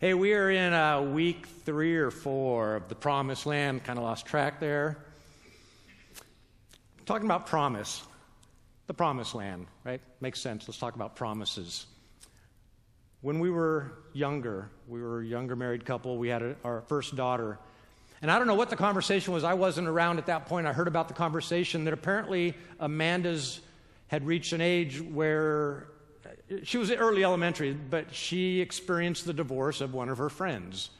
Hey, we are in uh, week three or four of the promised land. Kind of lost track there. Talking about promise, the promised land, right? Makes sense. Let's talk about promises. When we were younger, we were a younger married couple. We had a, our first daughter. And I don't know what the conversation was. I wasn't around at that point. I heard about the conversation that apparently Amanda's had reached an age where she was in early elementary, but she experienced the divorce of one of her friends.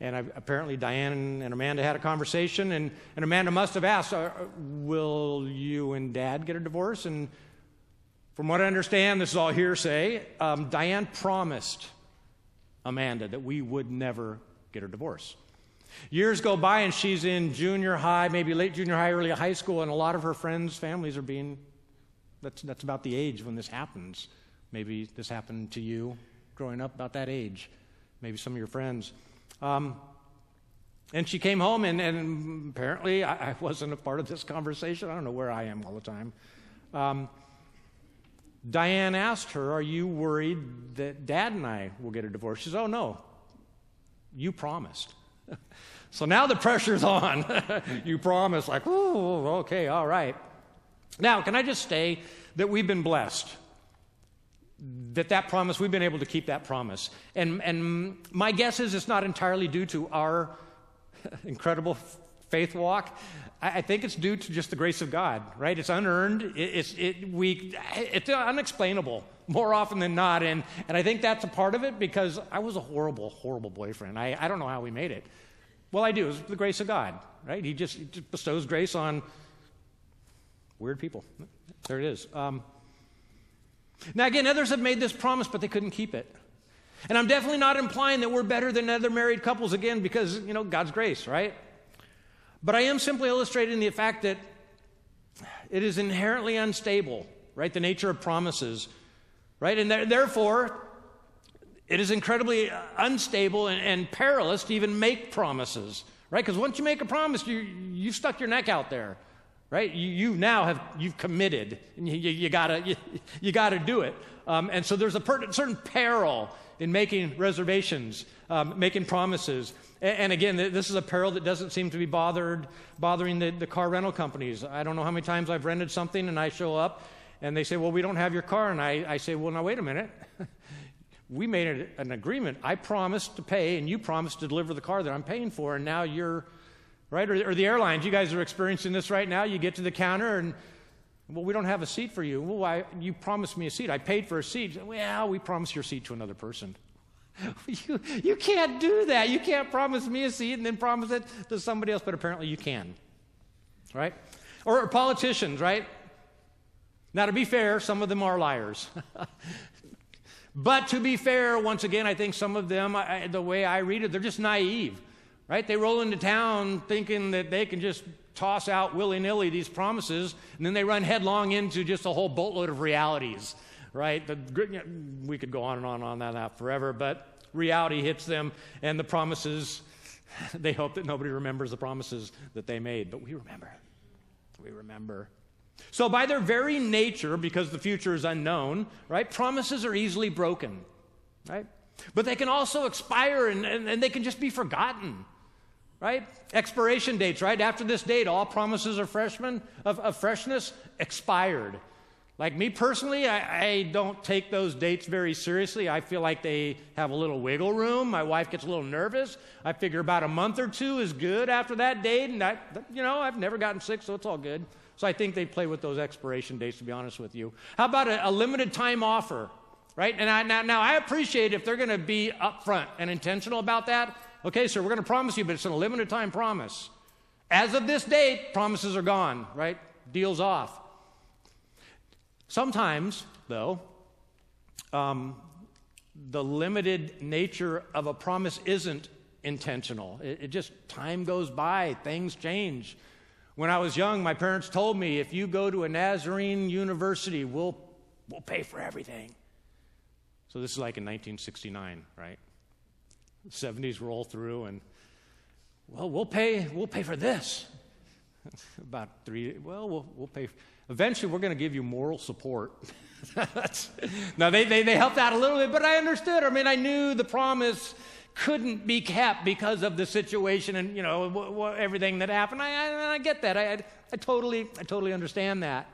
And I, apparently, Diane and Amanda had a conversation, and, and Amanda must have asked, uh, Will you and dad get a divorce? And from what I understand, this is all hearsay. Um, Diane promised Amanda that we would never get a divorce. Years go by, and she's in junior high, maybe late junior high, early high school, and a lot of her friends' families are being, that's, that's about the age when this happens. Maybe this happened to you growing up about that age, maybe some of your friends. Um, and she came home, and, and apparently I, I, wasn't a part of this conversation. I don't know where I am all the time. Um, Diane asked her, Are you worried that dad and I will get a divorce? She says, Oh, no. You promised. so now the pressure's on. you promised, like, oh, okay, all right. Now, can I just say that we've been blessed? That that promise, we've been able to keep that promise. And, and my guess is it's not entirely due to our incredible faith walk. I, I, think it's due to just the grace of God, right? It's unearned. It, it's, it, we, it's unexplainable more often than not. And, and I think that's a part of it because I was a horrible, horrible boyfriend. I, I don't know how we made it. Well, I do. It's the grace of God, right? He just, he just bestows grace on weird people. There it is. Um, now, again, others have made this promise, but they couldn't keep it. And I'm definitely not implying that we're better than other married couples, again, because, you know, God's grace, right? But I am simply illustrating the fact that it is inherently unstable, right? The nature of promises, right? And th- therefore, it is incredibly uh, unstable and, and, perilous to even make promises, right? Because once you make a promise, you, you've stuck your neck out there right? You, you now have you've committed, and you, you, gotta you, you, gotta do it. Um, and so there's a per- certain peril in making reservations, um, making promises. And, and, again, this is a peril that doesn't seem to be bothered bothering the, the car rental companies. I don't know how many times I've rented something and I show up and they say, "Well, we don't have your car," and I, I say, "Well, now wait a minute." we made an agreement. I promised to pay, and you promised to deliver the car that I'm paying for, and now you're right? Or, or, the airlines, you guys are experiencing this right now. You get to the counter and, well, we don't have a seat for you. Well, why? You promised me a seat. I paid for a seat. Well, we promised your seat to another person. you, you can't do that. You can't promise me a seat and then promise it to somebody else, but apparently you can, right? Or, or politicians, right? Now, to be fair, some of them are liars. but to be fair, once again, I think some of them, I, the way I read it, they're just naive right? They roll into town thinking that they can just toss out willy nilly these promises, and then they run headlong into just a whole boatload of realities, right? The, we could go on and on and on that forever, but reality hits them, and the promises, they hope that nobody remembers the promises that they made, but we remember. We remember. So, by their very nature, because the future is unknown, right, promises are easily broken, right? But they can also expire and, and, and they can just be forgotten right? Expiration dates, right? After this date, all promises of freshmen of, of freshness expired. Like me personally, I, I, don't take those dates very seriously. I feel like they have a little wiggle room. My wife gets a little nervous. I figure about a month or two is good after that date, and I, you know, I've never gotten sick, so it's all good. So I think they play with those expiration dates, to be honest with you. How about a, a limited time offer, right? And I, now, now I appreciate if they're going to be upfront and intentional about that. Okay, sir, we're going to promise you, but it's a limited time promise. As of this date, promises are gone, right? Deals off. Sometimes, though, um, the limited nature of a promise isn't intentional. It, it, just, time goes by, things change. When I was young, my parents told me if you go to a Nazarene university, we'll, we'll pay for everything. So this is like in 1969, right? 70s roll through and well we'll pay we'll pay for this about three well we'll, we'll pay eventually we're going to give you moral support now they, they, they helped out a little bit but i understood i mean i knew the promise couldn't be kept because of the situation and you know w- w- everything that happened. I, I, I get that. I, I, totally, I totally understand that.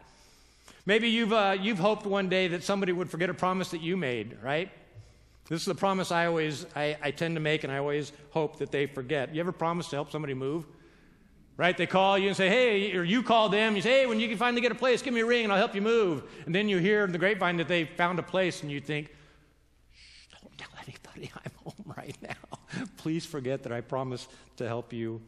Maybe you've, uh, you've hoped one day that somebody would forget a promise that you made, right? This is the promise I always, I, I tend to make, and I always hope that they forget. You ever promise to help somebody move? Right? They call you and say, hey, or you call them, you say, hey, when you can finally get a place, give me a ring and I'll help you move. And then you hear in the grapevine that they found a place and you think, don't tell anybody I'm home right now. Please forget that I promised to help you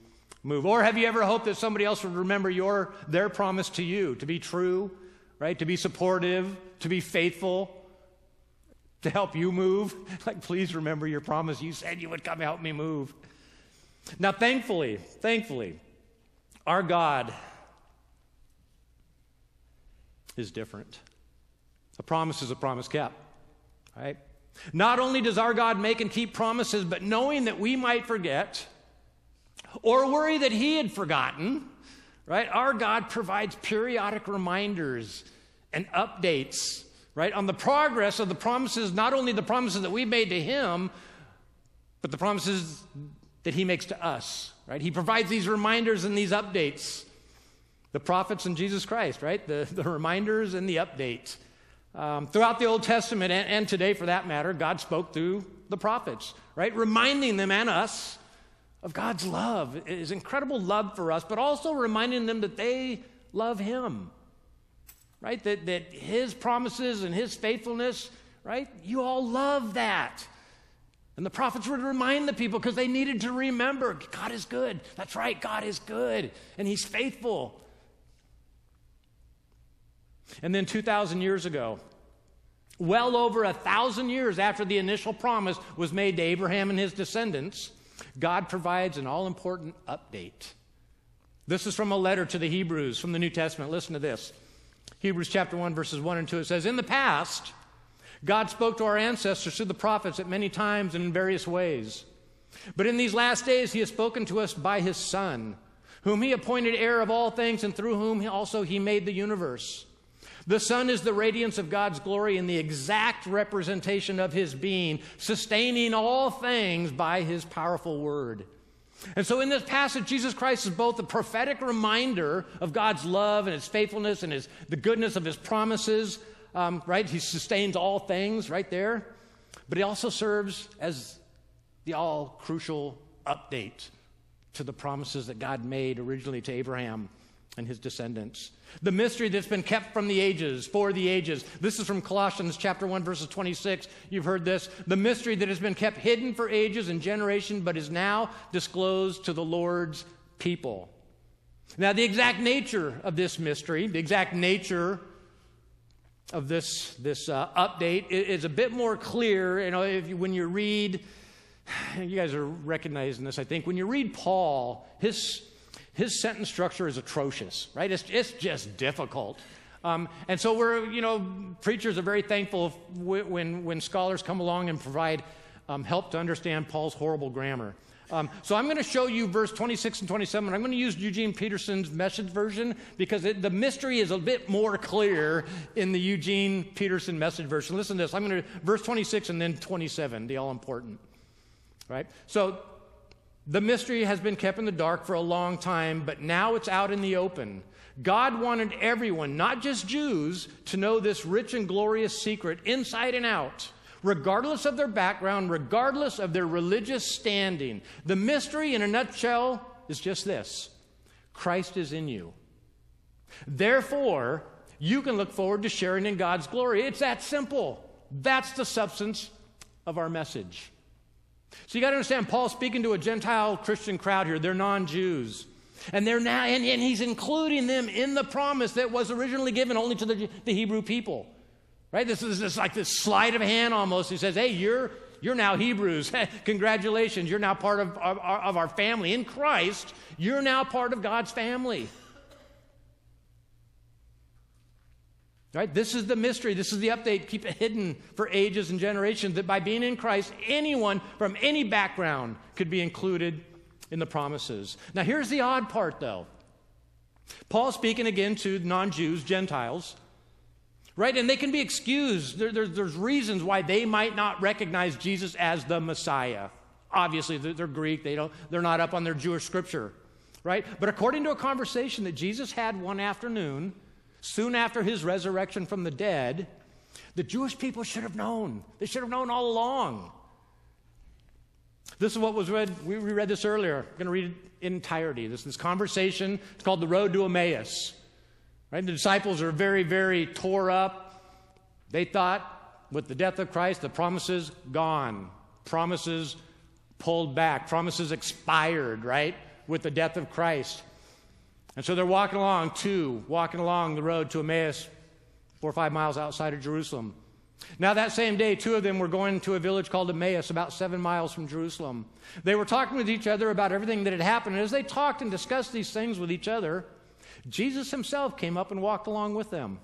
move. Or have you ever hoped that somebody else would remember your, their promise to you, to be true, right? To be supportive, to be faithful, to help you move? Like, please remember your promise. You said you would come help me move. Now, thankfully, thankfully, our God is different. A promise is a promise kept, right? Not only does our God make and keep promises, but knowing that we might forget or worry that He had forgotten, right? Our God provides periodic reminders and updates, right, on the progress of the promises, not only the promises that we made to Him, but the promises that He makes to us, right? He provides these reminders and these updates. The prophets and Jesus Christ, right? The, the reminders and the updates. Um, throughout the Old Testament and, and today, for that matter, God spoke through the prophets, right? Reminding them and us of God's love, His incredible love for us, but also reminding them that they love Him, right? That, that His promises and His faithfulness, right? You all love that. And the prophets would remind the people because they needed to remember God is good. That's right, God is good, and He's faithful. And then 2,000 years ago, well over a thousand years after the initial promise was made to Abraham and his descendants, God provides an all important update. This is from a letter to the Hebrews from the New Testament. Listen to this Hebrews chapter 1, verses 1 and 2. It says, In the past, God spoke to our ancestors through the prophets at many times and in various ways. But in these last days, He has spoken to us by His Son, whom He appointed heir of all things, and through whom also He made the universe. The Son is the radiance of God's glory and the exact representation of His being, sustaining all things by His powerful word. And so in this passage, Jesus Christ is both a prophetic reminder of God's love and His faithfulness and his, the goodness of His promises, um, right? He sustains all things right there. But He also serves as the all crucial update to the promises that God made originally to Abraham and his descendants. The mystery that's been kept from the ages, for the ages. This is from Colossians chapter 1 verses 26. You've heard this. The mystery that has been kept hidden for ages and generation but is now disclosed to the Lord's people. Now the exact nature of this mystery, the exact nature of this this uh, update is a bit more clear, you know, if you, when you read you guys are recognizing this, I think. When you read Paul, his his sentence structure is atrocious, right? It's, it's just difficult. Um, and so we're, you know, preachers are very thankful when, when scholars come along and provide um, help to understand Paul's horrible grammar. Um, so I'm going to show you verse 26 and 27. I'm going to use Eugene Peterson's message version because it, the mystery is a bit more clear in the Eugene Peterson message version. Listen to this. I'm going to verse 26 and then 27, the all important. Right? So the mystery has been kept in the dark for a long time, but now it's out in the open. God wanted everyone, not just Jews, to know this rich and glorious secret inside and out, regardless of their background, regardless of their religious standing. The mystery, in a nutshell, is just this Christ is in you. Therefore, you can look forward to sharing in God's glory. It's that simple. That's the substance of our message. So you got to understand, Paul's speaking to a Gentile Christian crowd here. They're non Jews. And they're now, and, and, he's including them in the promise that was originally given only to the, the Hebrew people. Right? This is just like this sleight of hand almost. He says, hey, you're, you're now Hebrews. Congratulations. You're now part of, of, of our family. In Christ, you're now part of God's family. Right? This is the mystery. This is the update. Keep it hidden for ages and generations that by being in Christ, anyone from any background could be included in the promises. Now, here's the odd part, though. Paul speaking again to non Jews, Gentiles, right? And they can be excused. There, there, there's reasons why they might not recognize Jesus as the Messiah. Obviously, they're Greek, they don't, they're not up on their Jewish scripture, right? But according to a conversation that Jesus had one afternoon, soon after his resurrection from the dead, the Jewish people should have known. They should have known all along. This is what was read. We read this earlier. I'm going to read it in entirety. This, this conversation, it's called the road to Emmaus. Right? The disciples are very, very tore up. They thought with the death of Christ, the promises gone, promises pulled back, promises expired, right? With the death of Christ. And so they're walking along, two, walking along the road to Emmaus, four or five miles outside of Jerusalem. Now, that same day, two of them were going to a village called Emmaus, about seven miles from Jerusalem. They were talking with each other about everything that had happened. And as they talked and discussed these things with each other, Jesus himself came up and walked along with them.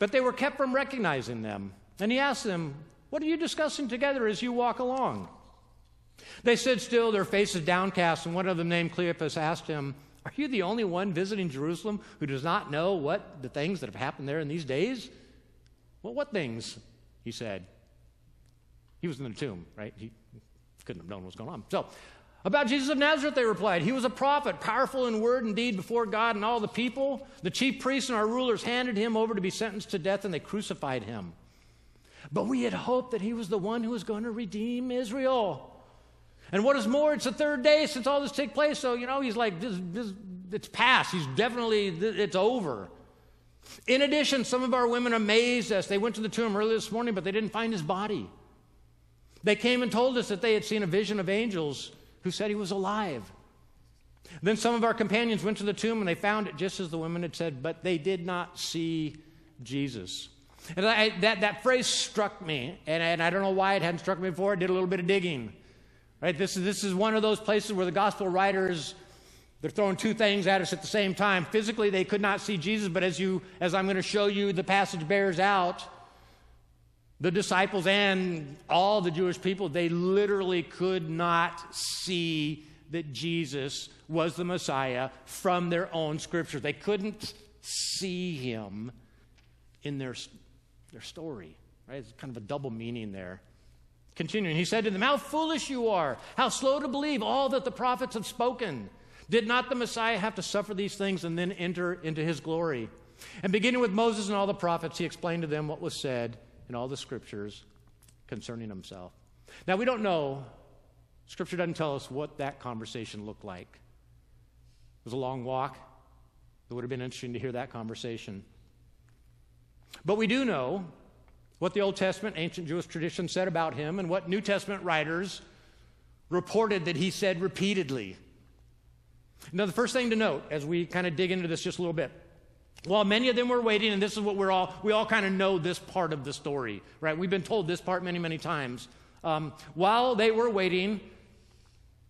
But they were kept from recognizing them. And he asked them, What are you discussing together as you walk along? They stood still, their faces downcast, and one of them, named Cleopas, asked him, Are you the only one visiting Jerusalem who does not know what the things that have happened there in these days? Well, what things? He said. He was in the tomb, right? He couldn't have known what was going on. So, about Jesus of Nazareth, they replied, He was a prophet, powerful in word and deed before God and all the people. The chief priests and our rulers handed him over to be sentenced to death, and they crucified him. But we had hoped that he was the one who was going to redeem Israel. And what is more, it's the third day since all this took place, so, you know, he's like, this, this, it's past. He's definitely, it's over. In addition, some of our women amazed us. They went to the tomb early this morning, but they didn't find his body. They came and told us that they had seen a vision of angels who said he was alive. Then some of our companions went to the tomb and they found it just as the women had said, but they did not see Jesus. And I, that, that phrase struck me, and, and I don't know why it hadn't struck me before. I did a little bit of digging. Right? This, is, this is one of those places where the gospel writers they're throwing two things at us at the same time. Physically, they could not see Jesus, but as you, as I'm going to show you, the passage bears out, the disciples and all the Jewish people, they literally could not see that Jesus was the Messiah from their own scriptures. They couldn't see him in their, their story. Right? It's kind of a double meaning there. Continuing, he said to them, How foolish you are! How slow to believe all that the prophets have spoken. Did not the Messiah have to suffer these things and then enter into his glory? And beginning with Moses and all the prophets, he explained to them what was said in all the scriptures concerning himself. Now, we don't know, scripture doesn't tell us what that conversation looked like. It was a long walk. It would have been interesting to hear that conversation. But we do know what the Old Testament, ancient Jewish tradition said about him and what New Testament writers reported that he said repeatedly. Now, the first thing to note as we kind of dig into this just a little bit while many of them were waiting, and this is what we're all, we all kind of know this part of the story, right? We've been told this part many, many times. Um, while they were waiting,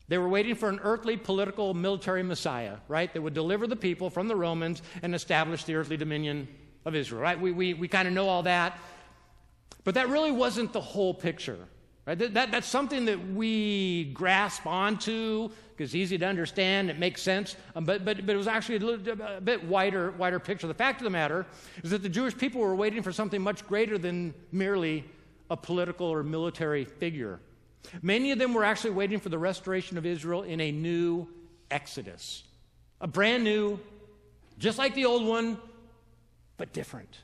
they were waiting for an earthly political military Messiah, right? That would deliver the people from the Romans and establish the earthly dominion of Israel, right? We, we, we kind of know all that. But that really wasn't the whole picture, right? That, that, that's something that we grasp onto because it's easy to understand, it makes sense, um, but, but, but it was actually a, little, a bit wider, wider picture. The fact of the matter is that the Jewish people were waiting for something much greater than merely a political or military figure. Many of them were actually waiting for the restoration of Israel in a new Exodus, a brand new, just like the old one, but different.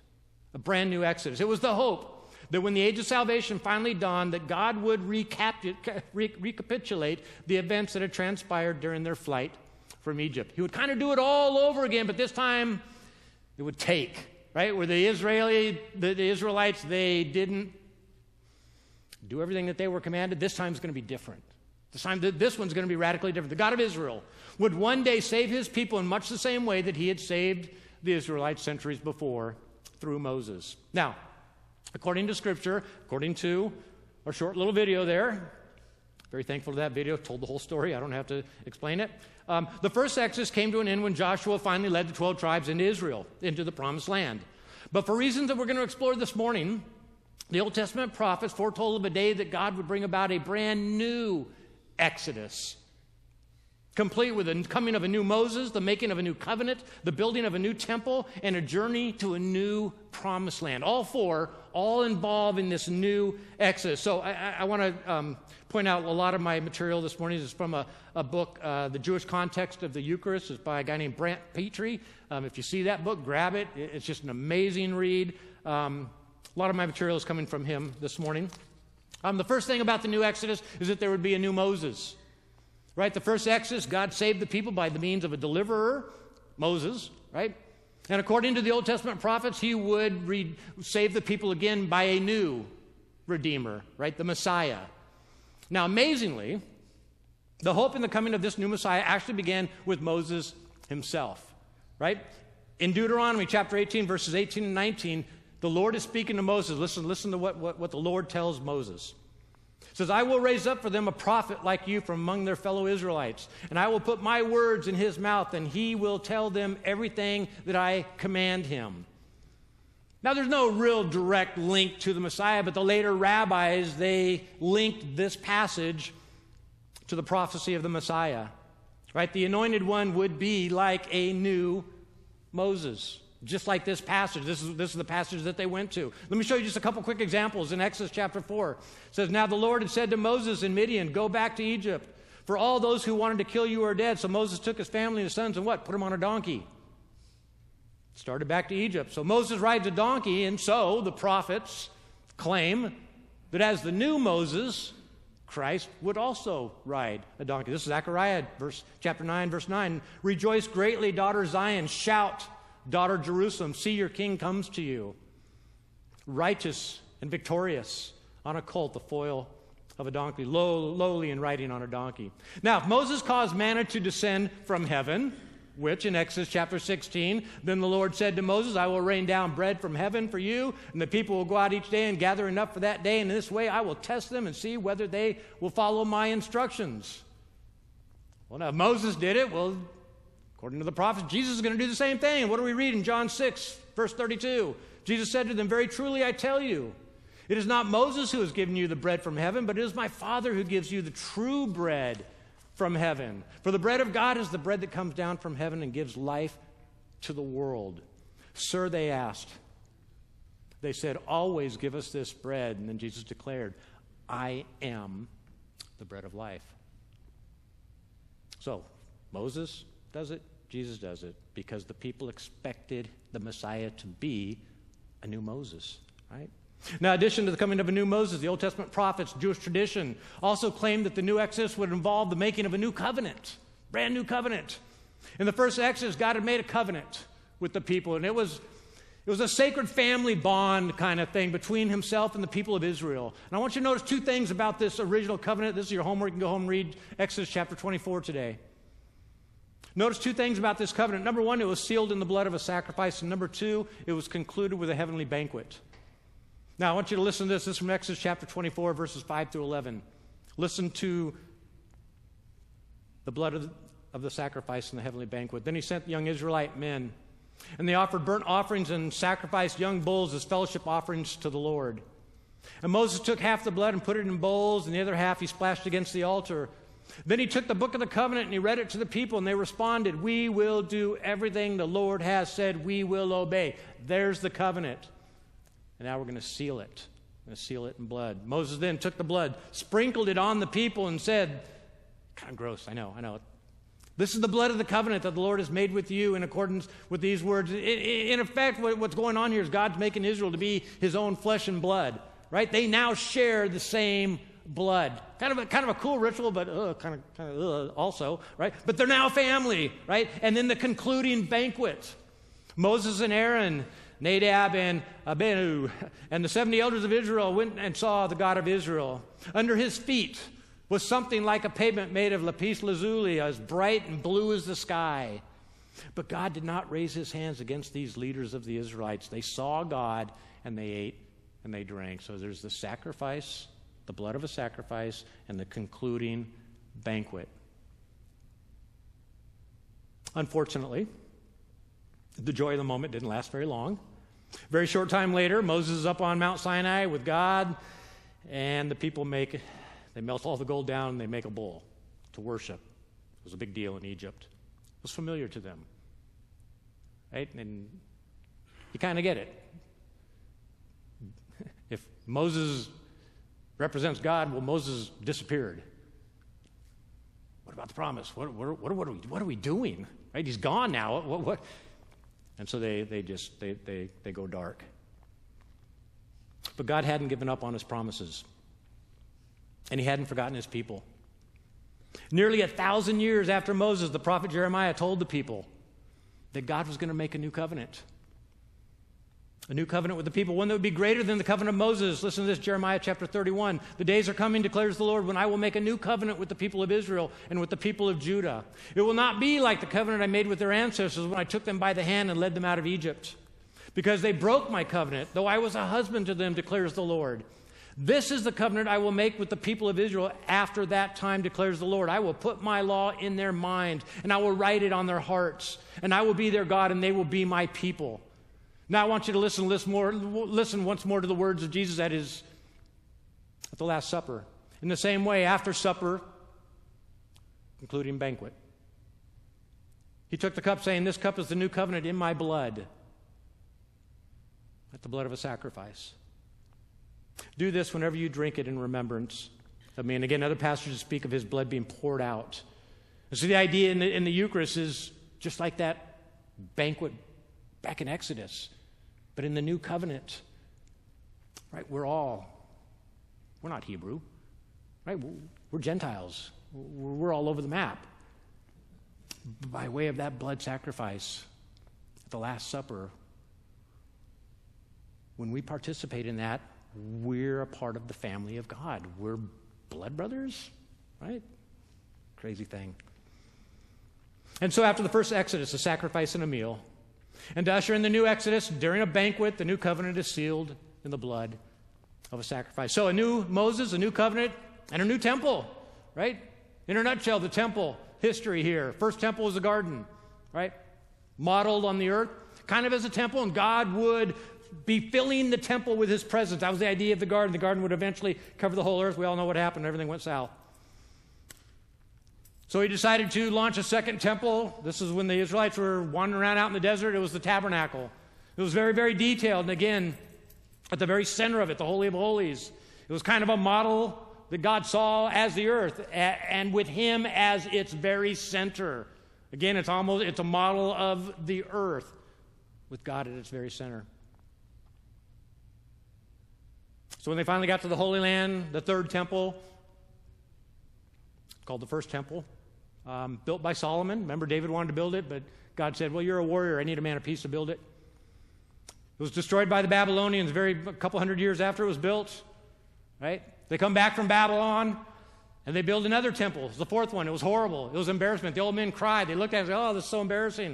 A brand new Exodus. It was the hope that when the age of salvation finally dawned, that God would recapitulate the events that had transpired during their flight from Egypt. He would kind of do it all over again, but this time it would take, right? Where the Israeli, the, the Israelites, they didn't do everything that they were commanded. This time is going to be different. This time, this one's going to be radically different. The God of Israel would one day save his people in much the same way that he had saved the Israelites centuries before through Moses. Now, according to Scripture, according to our short little video there. Very thankful to that video, told the whole story. I don't have to explain it. Um, the first Exodus came to an end when Joshua finally led the 12 tribes into Israel, into the promised land. But for reasons that we're going to explore this morning, the Old Testament prophets foretold of a day that God would bring about a brand new Exodus complete with the coming of a new Moses, the making of a new covenant, the building of a new temple, and a journey to a new promised land. All four all involved in this new Exodus. So I, I, want to um, point out a lot of my material this morning is from a, a book, uh, The Jewish Context of the Eucharist. It's by a guy named Brant Pitre. Um, if you see that book, grab it. It's just an amazing read. Um, a lot of my material is coming from him this morning. Um, the first thing about the new Exodus is that there would be a new Moses. Right? The first Exodus, God saved the people by the means of a deliverer, Moses, right? And according to the Old Testament prophets, he would re- save the people again by a new Redeemer, right? The Messiah. Now, amazingly, the hope in the coming of this new Messiah actually began with Moses himself, right? In Deuteronomy chapter 18, verses 18 and 19, the Lord is speaking to Moses. Listen, listen to what, what, what the Lord tells Moses. Says, I will raise up for them a prophet like you from among their fellow Israelites, and I will put my words in his mouth, and he will tell them everything that I command him. Now, there's no real direct link to the Messiah, but the later rabbis, they linked this passage to the prophecy of the Messiah. Right? The anointed one would be like a new Moses. Just like this passage. This is, this is the passage that they went to. Let me show you just a couple quick examples. In Exodus chapter 4, it says, Now the Lord had said to Moses in Midian, Go back to Egypt, for all those who wanted to kill you are dead. So Moses took his family and his sons and what? Put them on a donkey. Started back to Egypt. So Moses rides a donkey, and so the prophets claim that as the new Moses, Christ would also ride a donkey. This is Zechariah, verse, chapter 9, verse 9. Rejoice greatly, daughter Zion. Shout Daughter Jerusalem, see your king comes to you, righteous and victorious on a colt, the foal of a donkey, low, lowly and riding on a donkey. Now, if Moses caused manna to descend from heaven, which in Exodus chapter 16, then the Lord said to Moses, I will rain down bread from heaven for you, and the people will go out each day and gather enough for that day, and in this way I will test them and see whether they will follow my instructions. Well, now, if Moses did it, well, According to the prophets, Jesus is going to do the same thing. what do we read in John 6, verse 32? Jesus said to them, Very truly I tell you, it is not Moses who has given you the bread from heaven, but it is my Father who gives you the true bread from heaven. For the bread of God is the bread that comes down from heaven and gives life to the world. Sir, they asked. They said, Always give us this bread. And then Jesus declared, I am the bread of life. So, Moses does it, Jesus does it because the people expected the Messiah to be a new Moses, right? Now, in addition to the coming of a new Moses, the Old Testament prophets, Jewish tradition also claimed that the new Exodus would involve the making of a new covenant, brand new covenant. In the first Exodus, God had made a covenant with the people, and it was it was a sacred family bond kind of thing between himself and the people of Israel. And I want you to notice two things about this original covenant. This is your homework. You can go home and read Exodus chapter 24 today. Notice two things about this covenant. Number one, it was sealed in the blood of a sacrifice. And number two, it was concluded with a heavenly banquet. Now, I want you to listen to this. This is from Exodus chapter 24, verses 5 through 11. Listen to the blood of the, of the sacrifice in the heavenly banquet. Then he sent young Israelite men, and they offered burnt offerings and sacrificed young bulls as fellowship offerings to the Lord. And Moses took half the blood and put it in bowls, and the other half he splashed against the altar. Then he took the book of the covenant and he read it to the people, and they responded, We will do everything the Lord has said, we will obey. There's the covenant. And now we're going to seal it. We're going to seal it in blood. Moses then took the blood, sprinkled it on the people, and said, Kind of gross, I know, I know. This is the blood of the covenant that the Lord has made with you in accordance with these words. In effect, what's going on here is God's making Israel to be his own flesh and blood, right? They now share the same blood. Kind of a, kind of a cool ritual, but uh, kind of, kind of uh, also, right? But they're now family, right? And then the concluding banquet. Moses and Aaron, Nadab and Abihu, and the 70 elders of Israel went and saw the God of Israel. Under his feet was something like a pavement made of lapis lazuli, as bright and blue as the sky. But God did not raise his hands against these leaders of the Israelites. They saw God and they ate and they drank. So there's the sacrifice the blood of a sacrifice, and the concluding banquet. Unfortunately, the joy of the moment didn't last very long. Very short time later, Moses is up on Mount Sinai with God, and the people make, they melt all the gold down and they make a bull to worship. It was a big deal in Egypt. It was familiar to them. Right? And you kind of get it. If Moses represents God, well, Moses disappeared. What about the promise? What, what, what, are, we, what are we doing? Right? He's gone now. What, what? And so they, they just they, they, they go dark. But God hadn't given up on his promises. And he hadn't forgotten his people. Nearly a thousand years after Moses, the prophet Jeremiah told the people that God was going to make a new covenant. A new covenant with the people, one that would be greater than the covenant of Moses. Listen to this, Jeremiah chapter 31. The days are coming, declares the Lord, when I will make a new covenant with the people of Israel and with the people of Judah. It will not be like the covenant I made with their ancestors when I took them by the hand and led them out of Egypt. Because they broke my covenant, though I was a husband to them, declares the Lord. This is the covenant I will make with the people of Israel after that time, declares the Lord. I will put my law in their mind, and I will write it on their hearts, and I will be their God, and they will be my people. Now I want you to listen, listen, more, listen once more to the words of Jesus at his at the Last Supper. In the same way, after supper, including banquet, he took the cup, saying, This cup is the new covenant in my blood. At the blood of a sacrifice. Do this whenever you drink it in remembrance of me. And again, other passages speak of his blood being poured out. So the idea in the, in the Eucharist is just like that banquet back in Exodus. But in the new covenant, right, we're all, we're not Hebrew, right? We're Gentiles. We're all over the map. By way of that blood sacrifice at the Last Supper, when we participate in that, we're a part of the family of God. We're blood brothers, right? Crazy thing. And so after the first Exodus, a sacrifice and a meal, and to usher in the new Exodus, during a banquet, the new covenant is sealed in the blood of a sacrifice. So a new Moses, a new covenant, and a new temple, right? In a nutshell, the temple history here. First temple was a garden, right? Modeled on the earth, kind of as a temple, and God would be filling the temple with his presence. That was the idea of the garden. The garden would eventually cover the whole earth. We all know what happened. Everything went south. So he decided to launch a second temple. This is when the Israelites were wandering around out in the desert. It was the tabernacle. It was very, very detailed. And again, at the very center of it, the Holy of Holies. It was kind of a model that God saw as the earth, and with Him as its very center. Again, it's almost it's a model of the earth with God at its very center. So when they finally got to the Holy Land, the third temple, called the first temple, um, built by Solomon. Remember, David wanted to build it, but God said, Well, you're a warrior. I need a man of peace to build it. It was destroyed by the Babylonians very a couple hundred years after it was built. Right? They come back from Babylon and they build another temple. It was the fourth one. It was horrible. It was embarrassment. The old men cried. They looked at it and said, Oh, this is so embarrassing.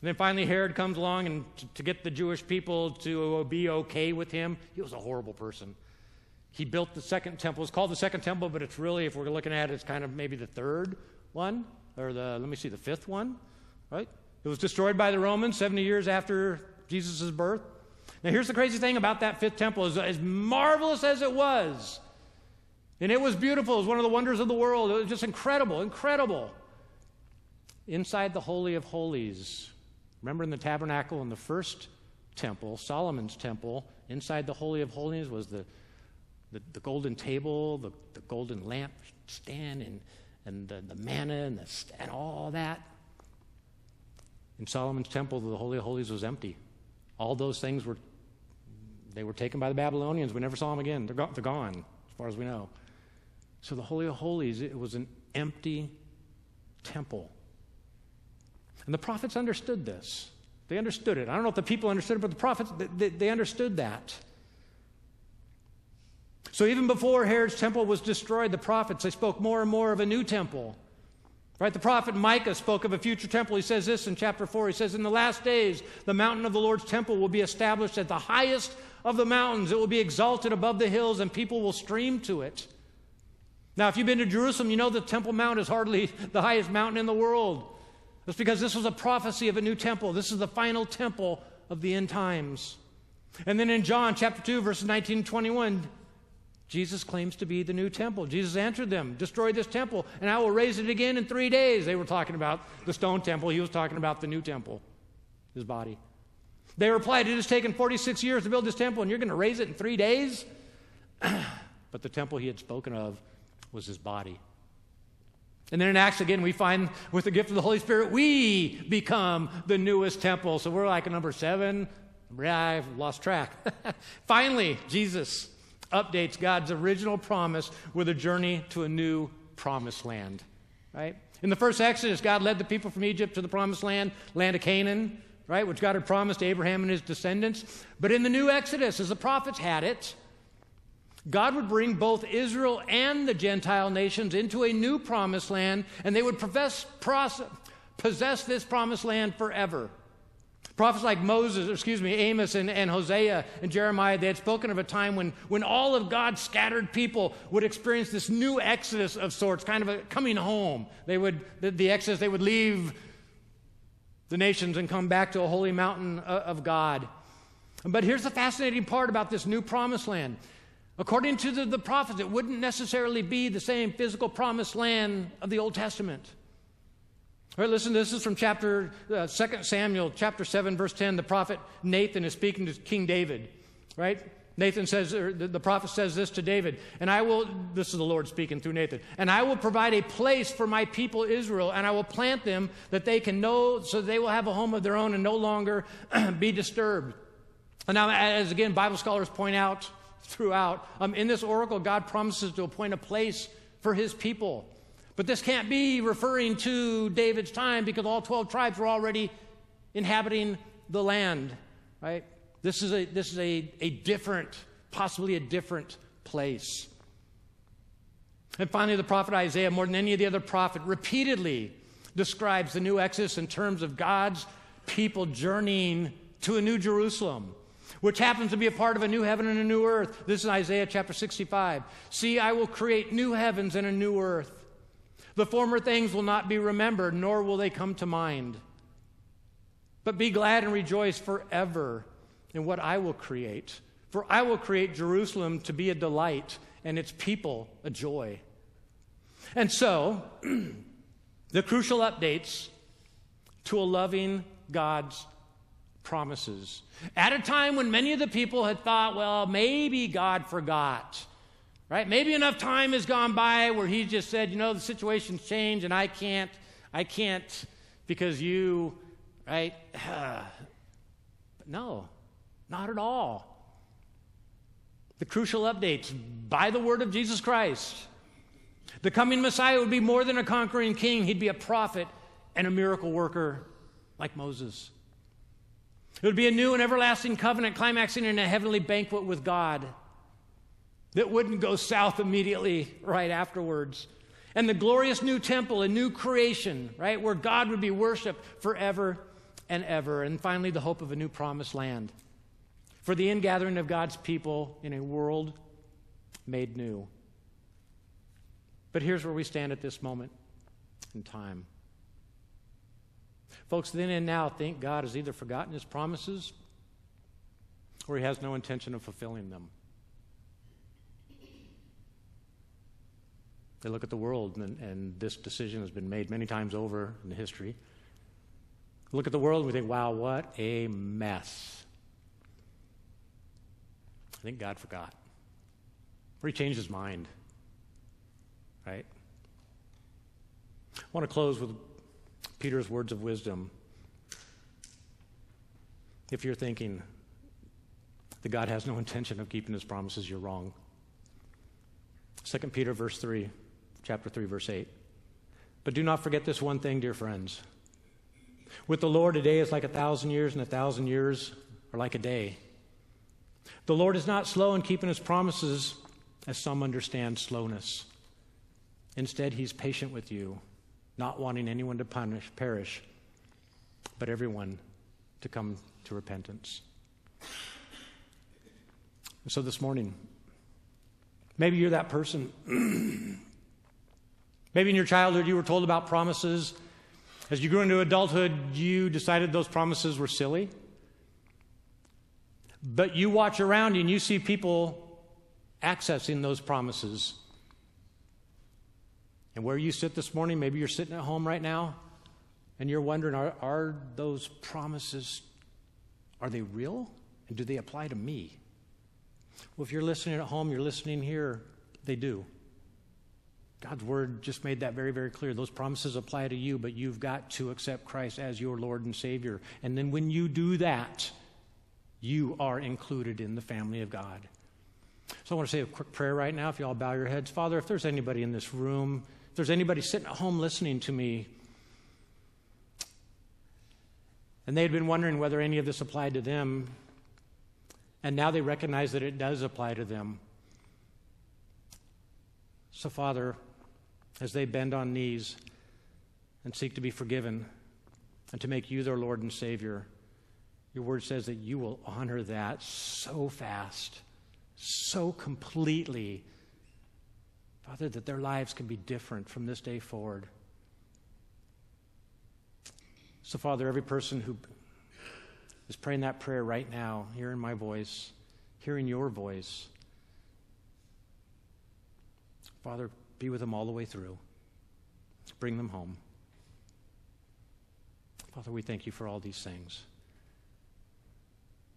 And then finally, Herod comes along and to get the Jewish people to be okay with him. He was a horrible person he built the second temple. It's called the second temple, but it's really, if we're looking at it, it's kind of maybe the third one, or the, let me see, the fifth one, right? It was destroyed by the Romans 70 years after Jesus' birth. Now, here's the crazy thing about that fifth temple as, as marvelous as it was, and it was beautiful, it was one of the wonders of the world. It was just incredible, incredible. Inside the Holy of Holies, remember in the tabernacle in the first temple, Solomon's temple, inside the Holy of Holies was the the, the golden table, the, the golden lamp stand, and, and the, the manna and, the, and all that. In Solomon's temple, the Holy of Holies was empty. All those things were, they were taken by the Babylonians. We never saw them again. They're, go- they're gone, as far as we know. So the Holy of Holies, it was an empty temple. And the prophets understood this. They understood it. I don't know if the people understood it, but the prophets, they, they understood that. So even before Herod's temple was destroyed, the prophets, they spoke more and more of a new temple. Right? The prophet Micah spoke of a future temple. He says this in chapter 4. He says, In the last days, the mountain of the Lord's temple will be established at the highest of the mountains. It will be exalted above the hills, and people will stream to it. Now, if you've been to Jerusalem, you know the Temple Mount is hardly the highest mountain in the world. That's because this was a prophecy of a new temple. This is the final temple of the end times. And then in John chapter 2, verses 19 and 21, Jesus claims to be the new temple. Jesus answered them, Destroy this temple, and I will raise it again in three days. They were talking about the stone temple. He was talking about the new temple, his body. They replied, It has taken 46 years to build this temple, and you're going to raise it in three days? but the temple he had spoken of was his body. And then in Acts again, we find with the gift of the Holy Spirit, we become the newest temple. So we're like a number seven. I've lost track. Finally, Jesus updates God's original promise with a journey to a new promised land. Right? In the first Exodus, God led the people from Egypt to the promised land, land of Canaan, right, which God had promised to Abraham and his descendants. But in the new Exodus, as the prophets had it, God would bring both Israel and the Gentile nations into a new promised land, and they would profess, possess this promised land forever. Prophets like Moses, excuse me, Amos and, and Hosea and Jeremiah, they had spoken of a time when, when all of God's scattered people would experience this new exodus of sorts, kind of a coming home. They would, the, the exodus, they would leave the nations and come back to a holy mountain uh, of God. But here's the fascinating part about this new promised land. According to the, the prophets, it wouldn't necessarily be the same physical promised land of the Old Testament. All right, listen, this is from chapter uh, 2 Samuel, chapter 7, verse 10. The prophet Nathan is speaking to King David, right? Nathan says, or the, prophet says this to David, and I will, this is the Lord speaking through Nathan, and I will provide a place for my people Israel, and I will plant them that they can know, so they will have a home of their own and no longer be disturbed. And now, as again, Bible scholars point out throughout, um, in this oracle, God promises to appoint a place for his people. But this can't be referring to David's time because all 12 tribes were already inhabiting the land, right? This is a, this is a, a different, possibly a different place. And finally, the prophet Isaiah, more than any of the other prophet, repeatedly describes the new Exodus in terms of God's people journeying to a new Jerusalem, which happens to be a part of a new heaven and a new earth. This is Isaiah chapter 65. See, I will create new heavens and a new earth. The former things will not be remembered, nor will they come to mind. But be glad and rejoice forever in what I will create. For I will create Jerusalem to be a delight and its people a joy. And so, the crucial updates to a loving God's promises. At a time when many of the people had thought, well, maybe God forgot. Right? Maybe enough time has gone by where he just said, you know, the situation's changed and I can't, I can't because you, right? no, not at all. The crucial updates by the word of Jesus Christ. The coming Messiah would be more than a conquering king, he'd be a prophet and a miracle worker like Moses. It would be a new and everlasting covenant climaxing in a heavenly banquet with God that wouldn't go south immediately right afterwards. And the glorious new temple, a new creation, right, where God would be worshiped forever and ever. And finally, the hope of a new promised land for the ingathering of God's people in a world made new. But here's where we stand at this moment in time. Folks, then and now think God has either forgotten his promises or he has no intention of fulfilling them. They look at the world, and, and this decision has been made many times over in history. Look at the world and we think, wow, what a mess. I think God forgot. Or he changed his mind. Right? I want to close with Peter's words of wisdom. If you're thinking that God has no intention of keeping his promises, you're wrong. 2 Peter, verse 3 chapter 3, verse 8. But do not forget this one thing, dear friends. With the Lord, a day is like a thousand years, and a thousand years are like a day. The Lord is not slow in keeping his promises, as some understand slowness. Instead, he's patient with you, not wanting anyone to punish, perish, but everyone to come to repentance. So this morning, maybe you're that person Maybe in your childhood you were told about promises. As you grew into adulthood, you decided those promises were silly. But you watch around and you see people accessing those promises. And where you sit this morning, maybe you're sitting at home right now and you're wondering are, are those promises Are they real? And do they apply to me? Well, if you're listening at home, you're listening here, they do. God's word just made that very, very clear. Those promises apply to you, but you've got to accept Christ as your Lord and Savior. And then when you do that, you are included in the family of God. So I want to say a quick prayer right now. If you all bow your heads. Father, if there's anybody in this room, if there's anybody sitting at home listening to me, and they had been wondering whether any of this applied to them, and now they recognize that it does apply to them. So, Father, as they bend on knees and seek to be forgiven and to make you their Lord and Savior, your word says that you will honor that so fast, so completely, Father, that their lives can be different from this day forward. So, Father, every person who is praying that prayer right now, hearing my voice, hearing your voice, Father, be with them all the way through. Bring them home. Father, we thank you for all these things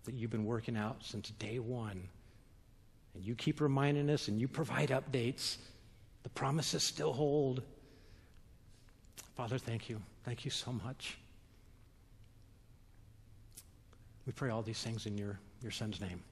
that you've been working out since day one. And you keep reminding us and you provide updates. The promises still hold. Father, thank you. Thank you so much. We pray all these things in your, your son's name.